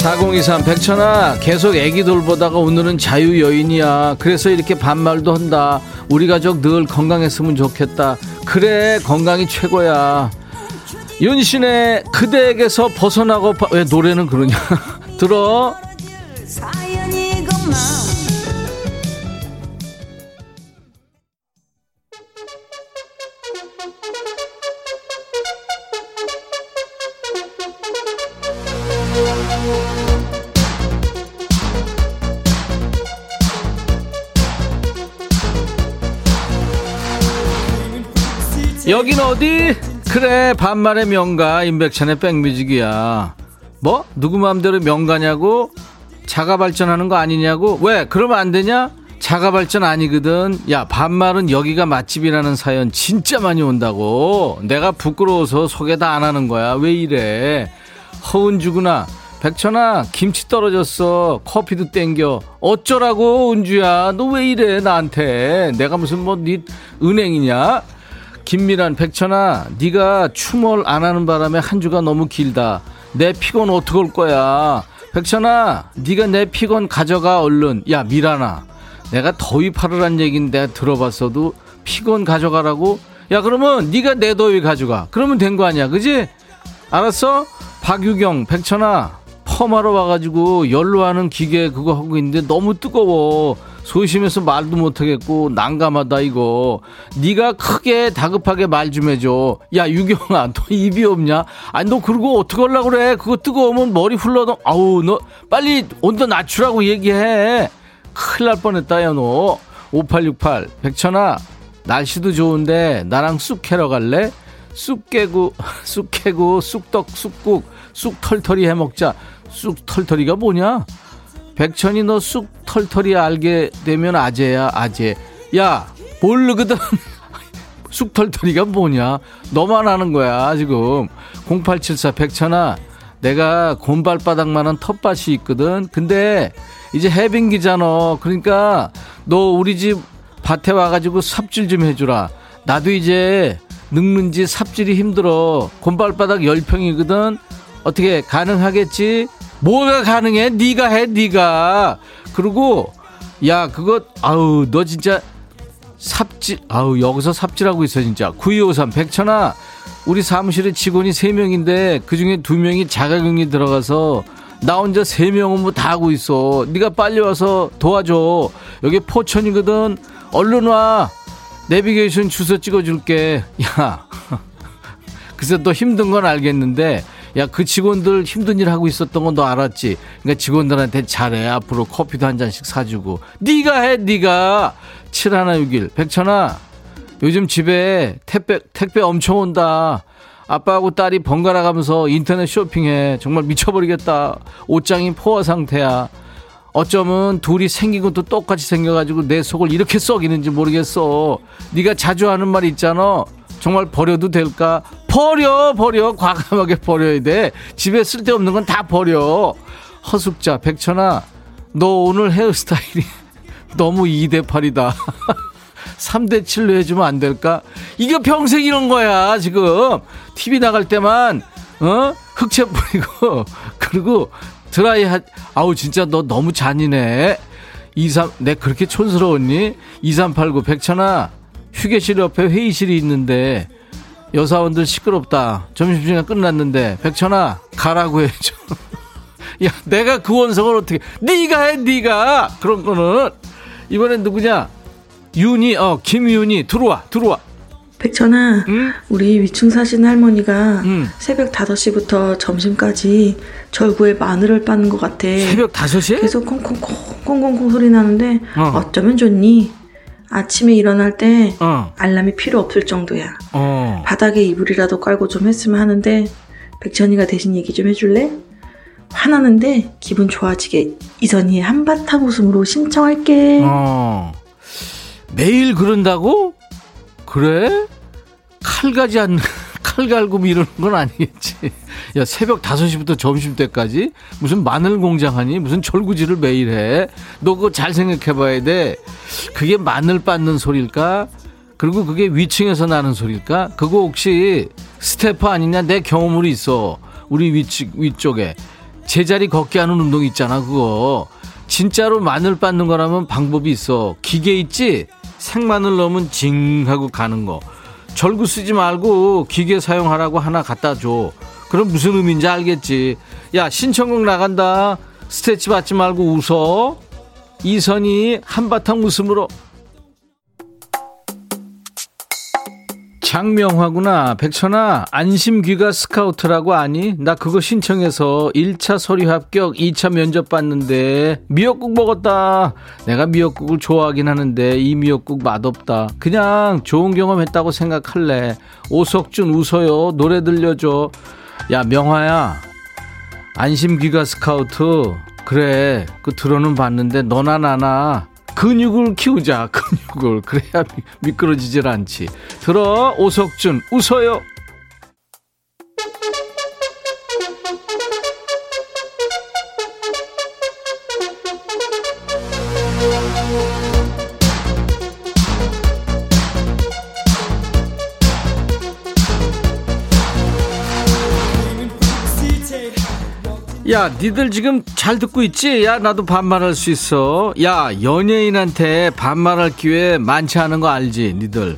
4023 백천아 계속 애기 돌보다가 오늘은 자유 여인이야. 그래서 이렇게 반말도 한다. 우리 가족 늘 건강했으면 좋겠다. 그래 건강이 최고야. 윤신의 그대에게서 벗어나고 바... 왜 노래는 그러냐? (laughs) 들어 여긴 어디? 그래 반말의 명가 임백천의 백뮤직이야 뭐? 누구 마음대로 명가냐고? 자가 발전하는 거 아니냐고? 왜? 그러면 안 되냐? 자가 발전 아니거든 야 반말은 여기가 맛집이라는 사연 진짜 많이 온다고 내가 부끄러워서 소개 다 안 하는 거야 왜 이래 허은주구나 백천아 김치 떨어졌어 커피도 땡겨 어쩌라고 은주야 너 왜 이래 나한테 내가 무슨 뭐 네 은행이냐 김미란 백천아 네가 춤을 안 하는 바람에 한 주가 너무 길다. 내 피곤 어떡할 거야? 백천아 네가 내 피곤 가져가 얼른. 야 미란아. 내가 더위 팔으란 얘긴 내가 들어봤어도 피곤 가져가라고? 야 그러면 네가 내 더위 가져가. 그러면 된 거 아니야. 그지? 알았어? 박유경 백천아. 펌하러 와가지고 열로 하는 기계 그거 하고 있는데 너무 뜨거워 소심해서 말도 못하겠고 난감하다 이거. 네가 크게 다급하게 말 좀 해줘. 야 유경아 너 입이 없냐? 아니 너 그러고 어떻게 하려고 그래? 그거 뜨거우면 머리 흘러도 아우 너 빨리 온도 낮추라고 얘기해. 큰일 날 뻔했다 야너. 5868 백천아 날씨도 좋은데 나랑 쑥 캐러 갈래? 쑥 깨고 (laughs) 쑥 캐고 쑥떡 쑥국 쑥 털털이 해 먹자. 쑥 털털이가 뭐냐? 백천이 너 쑥 털털이 알게 되면 아재야 아재. 야 모르거든 (laughs) 쑥 털털이가 뭐냐? 너만 아는 거야 지금. 0874 백천아 내가 곰발바닥만한 텃밭이 있거든. 근데 이제 해빙기잖아. 그러니까 너 우리 집 밭에 와가지고 삽질 좀 해주라. 나도 이제 늙는지 삽질이 힘들어. 곰발바닥 10평이거든. 어떻게 가능하겠지 뭐가 가능해? 네가 해, 네가. 그리고 야, 그거 아우, 너 진짜 삽질 아우, 여기서 삽질하고 있어 진짜. 9253 백천아. 우리 사무실에 직원이 3명인데 그중에 2명이 자가격리 들어가서 나 혼자 3명은 뭐 다 하고 있어. 네가 빨리 와서 도와줘. 여기 포천이거든. 얼른 와. 내비게이션 주소 찍어줄게. 야. (laughs) 글쎄 너 힘든 건 알겠는데 야, 그 직원들 힘든 일 하고 있었던 건 너 알았지? 그러니까 직원들한테 잘해. 앞으로 커피도 한 잔씩 사주고. 네가 해, 네가. 7161. 백천아, 요즘 집에 택배, 택배 엄청 온다. 아빠하고 딸이 번갈아 가면서 인터넷 쇼핑해. 정말 미쳐버리겠다. 옷장이 포화 상태야. 어쩌면 둘이 생긴 것도 똑같이 생겨가지고 내 속을 이렇게 썩이는지 모르겠어. 네가 자주 하는 말 있잖아. 정말 버려도 될까? 버려 버려. 과감하게 버려야 돼. 집에 쓸데없는 건 다 버려. 허숙자 백천아 너 오늘 헤어스타일이 (laughs) 너무 2대 8이다. 3대 7로 해주면 안 될까? 이게 평생 이런 거야 지금. TV 나갈 때만 어? 흑채 뿌리고 (laughs) 그리고 드라이 하 아우 진짜 너 너무 잔인해. 23, 내 그렇게 촌스러웠니? 2389 백천아 휴게실 옆에 회의실이 있는데 여사원들 시끄럽다. 점심시간 끝났는데 백천아 가라고 해줘. (laughs) 야 내가 그 원석을 어떻게 네가 해 네가 그런 거는 이번엔 누구냐 윤이 어 김윤이 들어와 들어와 백천아 응? 우리 위층 사신 할머니가 응. 새벽 5시부터 점심까지 절구에 마늘을 빠는 것 같아 새벽 5시에? 계속 콩콩콩 콩콩콩 소리 나는데 어. 어. 쩌면 좋니 아침에 일어날 때 어. 알람이 필요 없을 정도야 어. 바닥에 이불이라도 깔고 좀 했으면 하는데 백천이가 대신 얘기 좀 해줄래? 화나는데 기분 좋아지게 이선희의 한바탕 웃음으로 신청할게. 어. 매일 그런다고? 그래? 칼 가지 않는, (laughs) 칼 갈고 이러는 건 아니겠지. 야, 새벽 5시부터 점심 때까지? 무슨 마늘 공장 하니? 무슨 절구지를 매일 해? 너 그거 잘 생각해 봐야 돼. 그게 마늘 빻는 소리일까? 그리고 그게 위층에서 나는 소리일까? 그거 혹시 스태프 아니냐? 내 경험으로 있어. 우리 위쪽, 위쪽에. 제자리 걷기 하는 운동 있잖아, 그거. 진짜로 마늘 빻는 거라면 방법이 있어. 기계 있지? 생마늘 넣으면 징 하고 가는 거. 절구 쓰지 말고 기계 사용하라고 하나 갖다 줘. 그럼 무슨 의미인지 알겠지. 야, 신청곡 나간다. 스트레치 받지 말고 웃어. 이선이 한바탕 웃음으로. 장명화구나. 백천아, 안심귀가 스카우트라고 아니? 나 그거 신청해서 1차 서류 합격, 2차 면접 봤는데 미역국 먹었다. 내가 미역국을 좋아하긴 하는데 이 미역국 맛없다. 그냥 좋은 경험 했다고 생각할래. 오석준 웃어요. 노래 들려줘. 야, 명화야. 안심귀가 스카우트. 그래. 그 들어는 봤는데 너나 나나 근육을 키우자 (laughs) 근육을 그래야 미, 미끄러지질 않지 들어 오석준 웃어요 (laughs) 야, 니들 지금 잘 듣고 있지? 야, 나도 반말할 수 있어. 야, 연예인한테 반말할 기회 많지 않은 거 알지? 니들.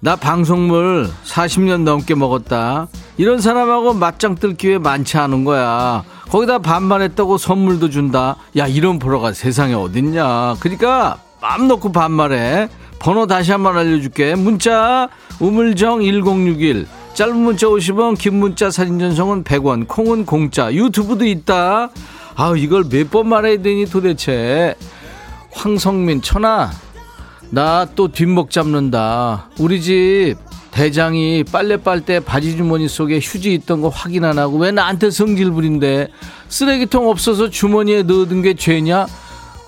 나 방송물 40년 넘게 먹었다. 이런 사람하고 맞짱 뜰 기회 많지 않은 거야. 거기다 반말했다고 선물도 준다. 야, 이런 프로가 세상에 어딨냐. 그러니까 마음 놓고 반말해. 번호 다시 한번 알려줄게. 문자 우물정 1061 짧은 문자 50원 긴 문자 사진 전송은 100원 콩은 공짜. 유튜브도 있다. 아 이걸 몇 번 말해야 되니 도대체? 황성민 천아 나 또 뒷목 잡는다. 우리 집 대장이 빨래 빨 때 바지 주머니 속에 휴지 있던 거 확인 안 하고 왜 나한테 성질 부린대? 쓰레기통 없어서 주머니에 넣어둔 게 죄냐?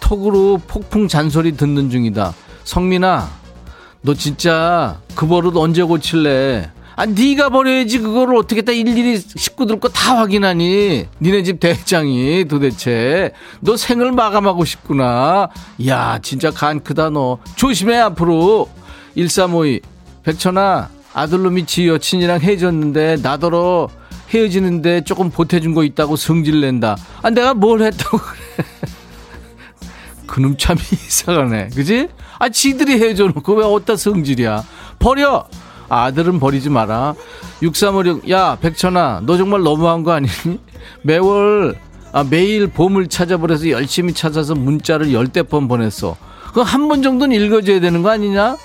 톡으로 폭풍 잔소리 듣는 중이다. 성민아 너 진짜 그 버릇 언제 고칠래 아, 네가 버려야지 그거를 어떻게 다 일일이 식구들 거 다 확인하니? 니네 집 대장이 도대체 너 생을 마감하고 싶구나. 야, 진짜 간 크다 너. 조심해 앞으로. 1352 백천아 아들놈이 지 여친이랑 헤어졌는데 나더러 헤어지는데 조금 보태준 거 있다고 성질낸다. 아, 내가 뭘 했다고 그래. (laughs) 그놈 참 이상하네. 그지? 아, 지들이 헤어져 놓고 왜 어디다 성질이야. 버려! 아들은 버리지 마라. 6356, 야, 백천아, 너 정말 너무한 거 아니니? (laughs) 매월, 아, 매일 봄을 찾아버려서 열심히 찾아서 문자를 열대 번 보냈어. 그거 한 번 정도는 읽어줘야 되는 거 아니냐?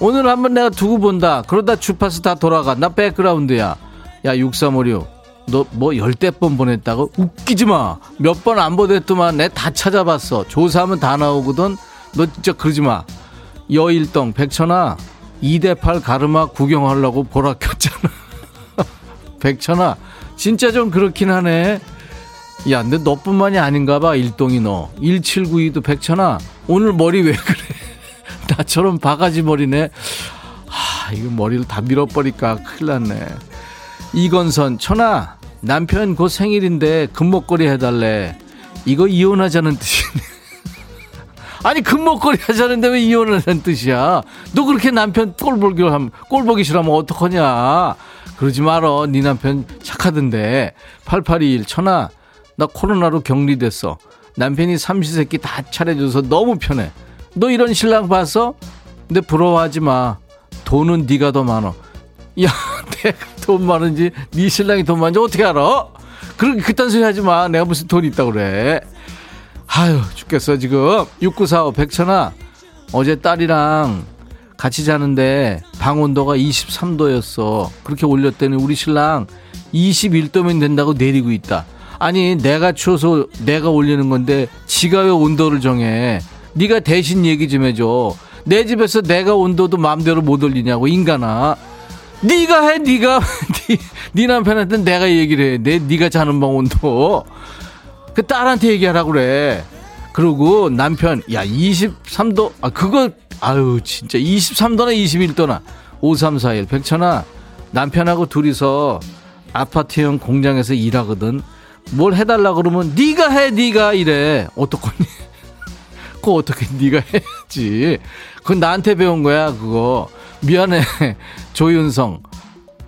오늘 한 번 내가 두고 본다. 그러다 주파수 다 돌아가. 나 백그라운드야. 야, 6356. 너뭐 열대 번 보냈다고? 웃기지 마. 몇 번 안 보냈더만 내 다 찾아봤어. 조사하면 다 나오거든. 너 진짜 그러지 마. 여일동, 백천아. 2대8 가르마 구경하려고 보라 켰잖아. (laughs) 백천아, 진짜 좀 그렇긴 하네. 야, 근데 너뿐만이 아닌가 봐, 일동이 너. 1792도 백천아, 오늘 머리 왜 그래? (laughs) 나처럼 바가지 머리네. 하, 이거 머리를 다 밀어버릴까? 큰일 났네. 이건선, 천아, 남편 곧 생일인데 금목걸이 해달래. 이거 이혼하자는 (laughs) 뜻이네. 아니 금목걸이 하자는데 왜 이혼을 하는 뜻이야? 너 그렇게 남편 꼴 보기 하면 꼴 보기 싫으면 어떡하냐? 그러지 말어. 네 남편 착하던데. 8821 천아 나 코로나로 격리됐어. 남편이 삼시세끼 다 차려줘서 너무 편해. 너 이런 신랑 봤어? 근데 부러워하지 마. 돈은 네가 더 많어. 야, (laughs) 내가 돈 많은지 네 신랑이 돈 많은지 어떻게 알아? 그런 그딴 소리 하지 마. 내가 무슨 돈 있다고 그래. 아유 죽겠어 지금. 6945 백천아 어제 딸이랑 같이 자는데 방 온도가 23도였어. 그렇게 올렸더니 우리 신랑 21도면 된다고 내리고 있다. 아니 내가 추워서 내가 올리는 건데 지가 왜 온도를 정해? 네가 대신 얘기 좀 해줘. 내 집에서 내가 온도도 마음대로 못 올리냐고 인간아. 네가 해 네가. (laughs) 네, 네 남편한테 내가 얘기를 해 내 네가 자는 방 온도 그 딸한테 얘기하라 그래. 그리고 남편, 야, 23도, 아, 그거, 아유, 진짜, 23도나 21도나. 5341, 백천아, 남편하고 둘이서 아파트형 공장에서 일하거든. 뭘 해달라 그러면, 네가 해, 네가 이래. 어떡하니? (laughs) 그거 어떻게 네가 해야지. 그건 나한테 배운 거야, 그거. 미안해. (laughs) 조윤성.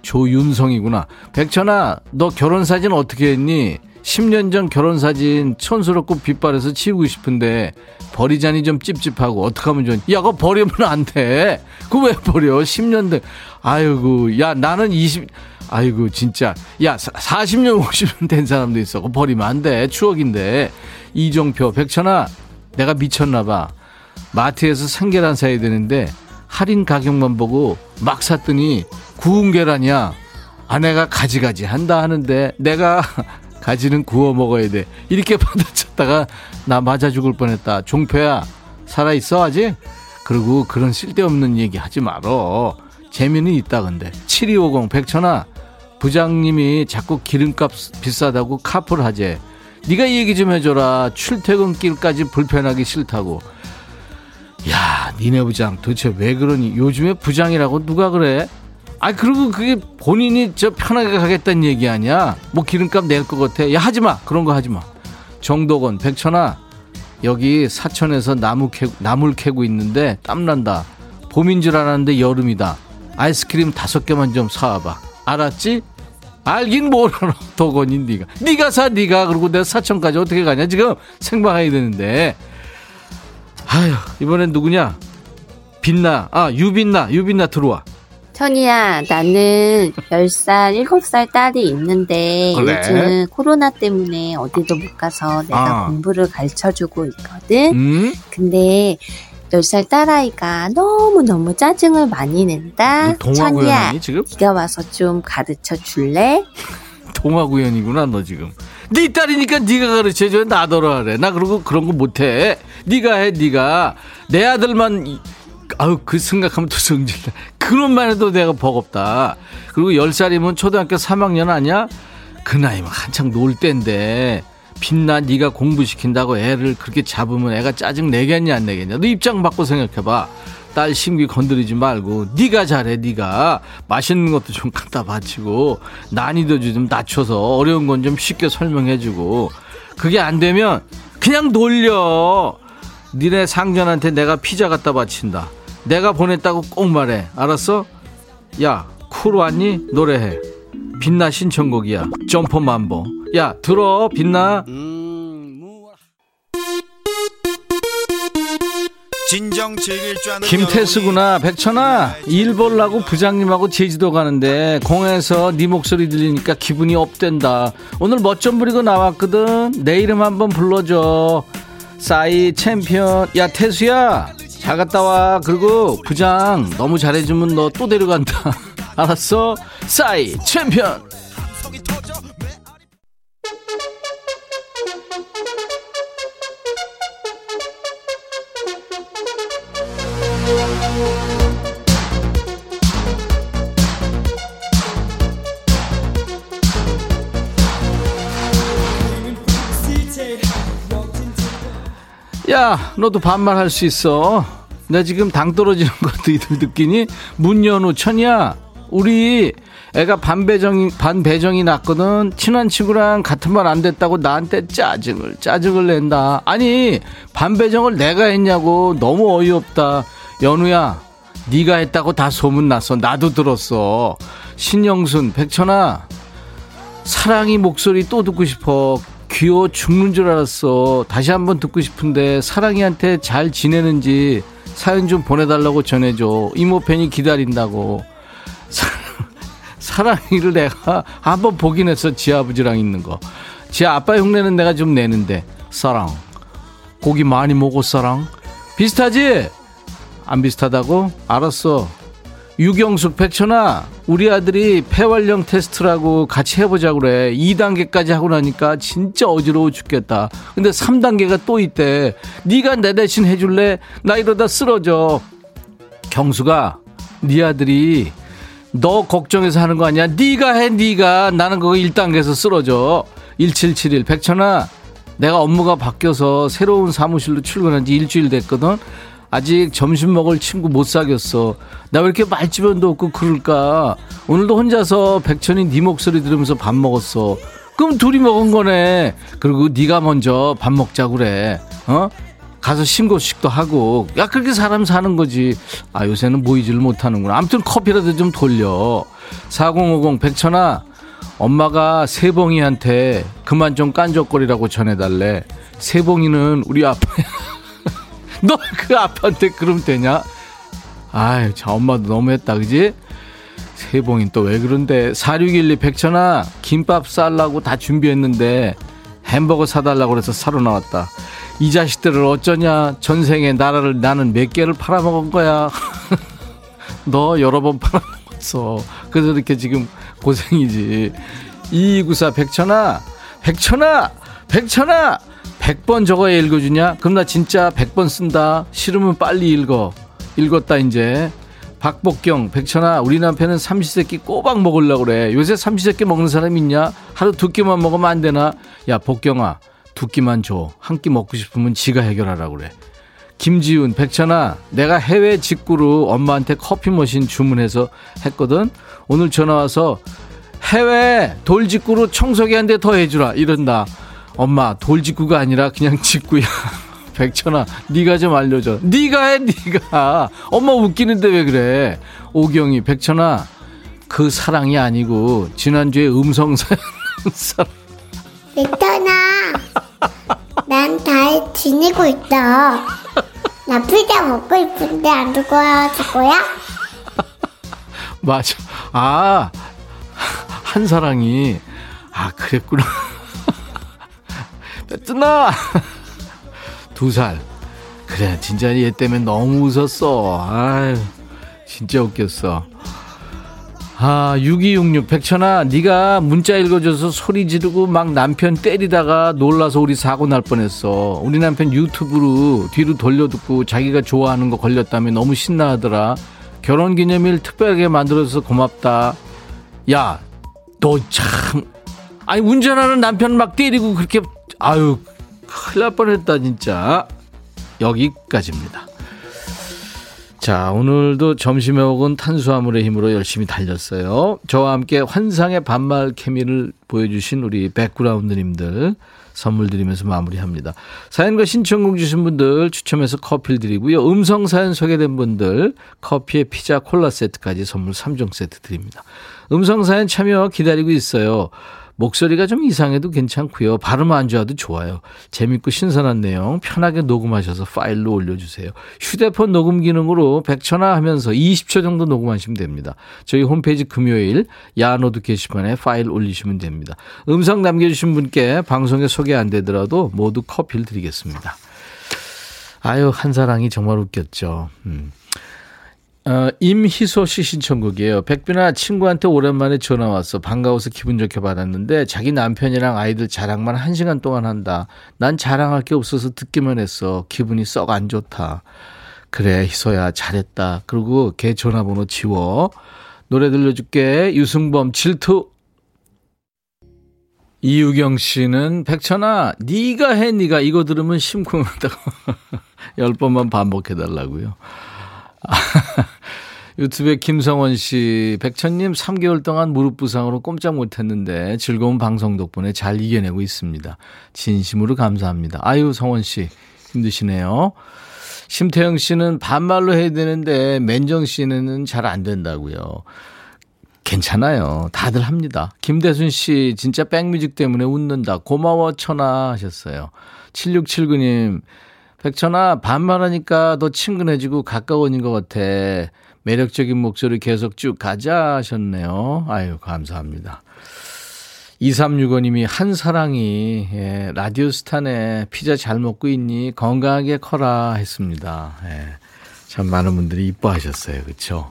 조윤성이구나. 백천아, 너 결혼 사진 어떻게 했니? 10년 전 결혼 사진 촌스럽고 빛바래서 치우고 싶은데 버리자니 좀 찝찝하고 어떡하면 좋니? 야, 그거 버리면 안 돼. 그거 왜 버려? 10년 된. 아이고, 야, 나는 20, 아이고, 진짜. 야, 40년, 50년 된 사람도 있어. 그거 버리면 안 돼. 추억인데. 이종표, 백천아, 내가 미쳤나봐. 마트에서 생계란 사야 되는데 할인 가격만 보고 막 샀더니 구운 계란이야. 아내가 가지가지 한다 하는데 내가 가지는 구워 먹어야 돼. 이렇게 (laughs) 받아쳤다가 나 맞아 죽을 뻔했다. 종표야, 살아있어, 아직? 그리고 그런 쓸데없는 얘기 하지 말어. 재미는 있다, 근데. 7250, 백천아, 부장님이 자꾸 기름값 비싸다고 카풀 하재. 네가 얘기 좀 해줘라. 출퇴근길까지 불편하기 싫다고. 야, 니네 부장 도대체 왜 그러니? 요즘에 부장이라고 누가 그래? 아 그리고 그게 본인이 저 편하게 가겠다는 얘기 아니야? 뭐 기름값 낼 것 같아? 야 하지마. 그런 거 하지마. 정도건 백천아 여기 사천에서 나무 캐 나물 캐고 있는데 땀난다. 봄인 줄 알았는데 여름이다. 아이스크림 다섯 개만 좀 사와봐. 알았지? 알긴 뭘 알아 도건이 네가. 네가 사 네가. 그리고 내가 사천까지 어떻게 가냐? 지금 생방해야 되는데. 아휴 이번엔 누구냐? 빛나. 아 유빛나. 유빛나 들어와 천이야, 나는 10살, 7살 딸이 있는데 그래? 요즘 코로나 때문에 어디도 못 가서 내가 아. 공부를 가르쳐주고 있거든. 음? 근데 10살 딸아이가 너무너무 짜증을 많이 낸다. 천이야? 네가 와서 좀 가르쳐 줄래? 동화 구연이구나 너 지금 네 딸이니까 네가 가르쳐줘 나더러 하래 나 그러고 그런 거 못해 네가 해 네가 내 아들만 이- 아유 그 생각하면 또 성질나 그런만 해도 내가 버겁다. 그리고 10살이면 초등학교 3학년 아니야? 그 나이면 한창 놀 때인데 빛나 네가 공부시킨다고 애를 그렇게 잡으면 애가 짜증 내겠냐 안 내겠냐? 너 입장 바꿔 생각해봐. 딸 심기 건드리지 말고 네가 잘해 네가. 맛있는 것도 좀 갖다 바치고 난이도 좀 낮춰서 어려운 건 좀 쉽게 설명해주고. 그게 안 되면 그냥 놀려 니네 상전한테 내가 피자 갖다 바친다. 내가 보냈다고 꼭 말해. 알았어? 야 쿨 왔니? 노래해. 빛나 신청곡이야. 점포 맘보. 야 들어 빛나. 진정 즐길 줄 아는 김태수구나 백천아. 일 보려고 부장님하고 제주도 가는데 콩에서 네 목소리 들리니까 기분이 up된다. 오늘 멋 좀 부리고 나왔거든. 내 이름 한번 불러줘 싸이 챔피언. 야 태수야. 잘 갔다 와. 그리고 부장 너무 잘해주면 너 또 데려간다. (laughs) 알았어? 싸이 챔피언 야, 너도 반말할 수 있어. 나 지금 당 떨어지는 것도 (laughs) 이들 느끼니? 문연우 천이야. 우리 애가 반배정이 반배정이 났거든. 친한 친구랑 같은 말 안 됐다고 나한테 짜증을 짜증을 낸다. 아니 반배정을 내가 했냐고 너무 어이없다. 연우야, 네가 했다고 다 소문 났어. 나도 들었어. 신영순, 백천아, 사랑이 목소리 또 듣고 싶어. 귀여워 죽는 줄 알았어. 다시 한번 듣고 싶은데 사랑이한테 잘 지내는지 사연 좀 보내달라고 전해줘. 이모 팬이 기다린다고. 사, 사랑이를 내가 한번 보긴 했어. 지 아버지랑 있는 거. 지 아빠 흉내는 내가 좀 내는데. 사랑. 고기 많이 먹어 사랑. 비슷하지? 안 비슷하다고? 알았어. 유경숙 백천아 우리 아들이 폐활량 테스트라고 같이 해보자고 그래. 2단계까지 하고 나니까 진짜 어지러워 죽겠다. 근데 3단계가 또 있대. 네가 내 대신 해줄래? 나 이러다 쓰러져. 경수가 네 아들이 너 걱정해서 하는 거 아니야? 네가 해 네가. 나는 그거 1단계에서 쓰러져. 1771 백천아 내가 업무가 바뀌어서 새로운 사무실로 출근한 지 일주일 됐거든 아직 점심 먹을 친구 못 사귀었어. 나 왜 이렇게 말주변도 없고 그럴까? 오늘도 혼자서 백천이 네 목소리 들으면서 밥 먹었어. 그럼 둘이 먹은 거네. 그리고 네가 먼저 밥 먹자고 그래. 어? 가서 신고식도 하고. 야 그렇게 사람 사는 거지. 아 요새는 모이지를 못하는구나. 아무튼 커피라도 좀 돌려. 4050 백천아. 엄마가 세봉이한테 그만 좀 깐족거리라고 전해달래. 세봉이는 우리 아빠야. (laughs) (laughs) 너 그 아빠한테 그러면 되냐? 아유, 저 엄마도 너무했다, 그지? 세봉인 또 왜 그런데? 4612 백천아, 김밥 쌀라고 다 준비했는데 햄버거 사달라고 그래서 사러 나왔다. 이 자식들을 어쩌냐? 전생에 나라를 나는 몇 개를 팔아먹은 거야. (laughs) 너 여러 번 팔아먹었어. 그래서 이렇게 지금 고생이지. 2294 백천아, 백천아, 백천아! 100번 적어야 읽어주냐? 그럼 나 진짜 100번 쓴다. 싫으면 빨리 읽어. 읽었다, 이제. 박복경, 백천아, 우리 남편은 삼시세끼 꼬박 먹으려고 그래. 요새 삼시세끼 먹는 사람 있냐? 하루 두 끼만 먹으면 안 되나? 야, 복경아, 두 끼만 줘. 한 끼 먹고 싶으면 지가 해결하라고 그래. 김지훈, 백천아, 내가 해외 직구로 엄마한테 커피 머신 주문해서 했거든? 오늘 전화 와서 해외 돌직구로 청소기 한 대 더 해주라. 이런다. 엄마 돌직구가 아니라 그냥 직구야. (laughs) 백천아, 네가 좀 알려줘. 네가 해, 네가. 엄마 웃기는데 왜 그래? 오경이, 백천아, 그 사랑이 아니고 지난주에 음성 (laughs) 사연 백천아, 난 잘 지내고 있어. 나 피자 먹고 싶은데 안 두고 줄 거야? 맞아. 아, 한 사랑이, 아, 그랬구나. 뱉으나! (laughs) 두 살. 그래, 진짜 얘 때문에 너무 웃었어. 아유, 진짜 웃겼어. 아, 6266 백천아, 네가 문자 읽어줘서 소리 지르고 막 남편 때리다가 놀라서 우리 사고 날 뻔했어. 우리 남편 유튜브로 뒤로 돌려듣고 자기가 좋아하는 거 걸렸다며 너무 신나하더라. 결혼기념일 특별하게 만들어서 고맙다. 야, 너 참. 아니, 운전하는 남편 막 때리고 그렇게, 아유, 큰일 날 뻔했다, 진짜. 여기까지입니다. 자, 오늘도 점심에 먹은 탄수화물의 힘으로 열심히 달렸어요. 저와 함께 환상의 반말 케미를 보여주신 우리 백그라운드님들 선물 드리면서 마무리합니다. 사연과 신청곡 주신 분들 추첨해서 커피를 드리고요. 음성 사연 소개된 분들 커피에 피자 콜라 세트까지 선물 3종 세트 드립니다. 음성 사연 참여 기다리고 있어요. 목소리가 좀 이상해도 괜찮고요. 발음 안 좋아도 좋아요. 재밌고 신선한 내용 편하게 녹음하셔서 파일로 올려주세요. 휴대폰 녹음 기능으로 100초나 하면서 20초 정도 녹음하시면 됩니다. 저희 홈페이지 금요일 야노드 게시판에 파일 올리시면 됩니다. 음성 남겨주신 분께 방송에 소개 안 되더라도 모두 커피를 드리겠습니다. 아유 한사랑이 정말 웃겼죠. 음. 어, 임희소 씨 신청곡이에요. 백빈아 친구한테 오랜만에 전화 왔어. 반가워서 기분 좋게 받았는데 자기 남편이랑 아이들 자랑만 한 시간 동안 한다. 난 자랑할 게 없어서 듣기만 했어. 기분이 썩 안 좋다. 그래 희소야 잘했다. 그리고 걔 전화번호 지워. 노래 들려줄게. 유승범 질투. 이유경 씨는 백천아 네가 해 네가 이거 들으면 심쿵한다고 (laughs) 열 번만 반복해 달라고요. (laughs) 유튜브에 김성원 씨, 백천님 3개월 동안 무릎 부상으로 꼼짝 못했는데 즐거운 방송 덕분에 잘 이겨내고 있습니다. 진심으로 감사합니다. 아유, 성원 씨, 힘드시네요. 심태영 씨는 반말로 해야 되는데 맨정 씨는 잘 안 된다고요. 괜찮아요. 다들 합니다. 김대순 씨, 진짜 백뮤직 때문에 웃는다. 고마워, 천아 하셨어요. 7679님, 백천아, 반말하니까 더 친근해지고 가까워진 것 같아. 매력적인 목소리 계속 쭉 가자 하셨네요. 아유, 감사합니다. 2365님이 한 사랑이, 예, 라디오 스타네 피자 잘 먹고 있니? 건강하게 커라 했습니다. 예, 참 많은 분들이 이뻐하셨어요. 그쵸?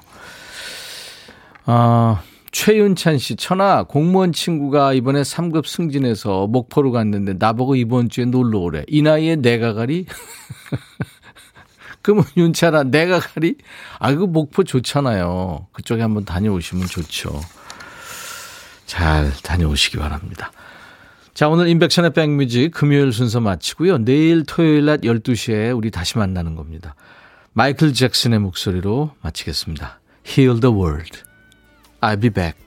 아, 최윤찬 씨, 천하 공무원 친구가 이번에 3급 승진해서 목포로 갔는데 나보고 이번 주에 놀러 오래. 이 나이에 내가 가리? (laughs) 그러면 (laughs) 윤찬아, 내가 가리? 아, 그 목포 좋잖아요. 그쪽에 한번 다녀오시면 좋죠. 잘 다녀오시기 바랍니다. 자, 오늘 인백션의 백뮤직 금요일 순서 마치고요. 내일 토요일 낮 12시에 우리 다시 만나는 겁니다. 마이클 잭슨의 목소리로 마치겠습니다. Heal the world. I'll be back.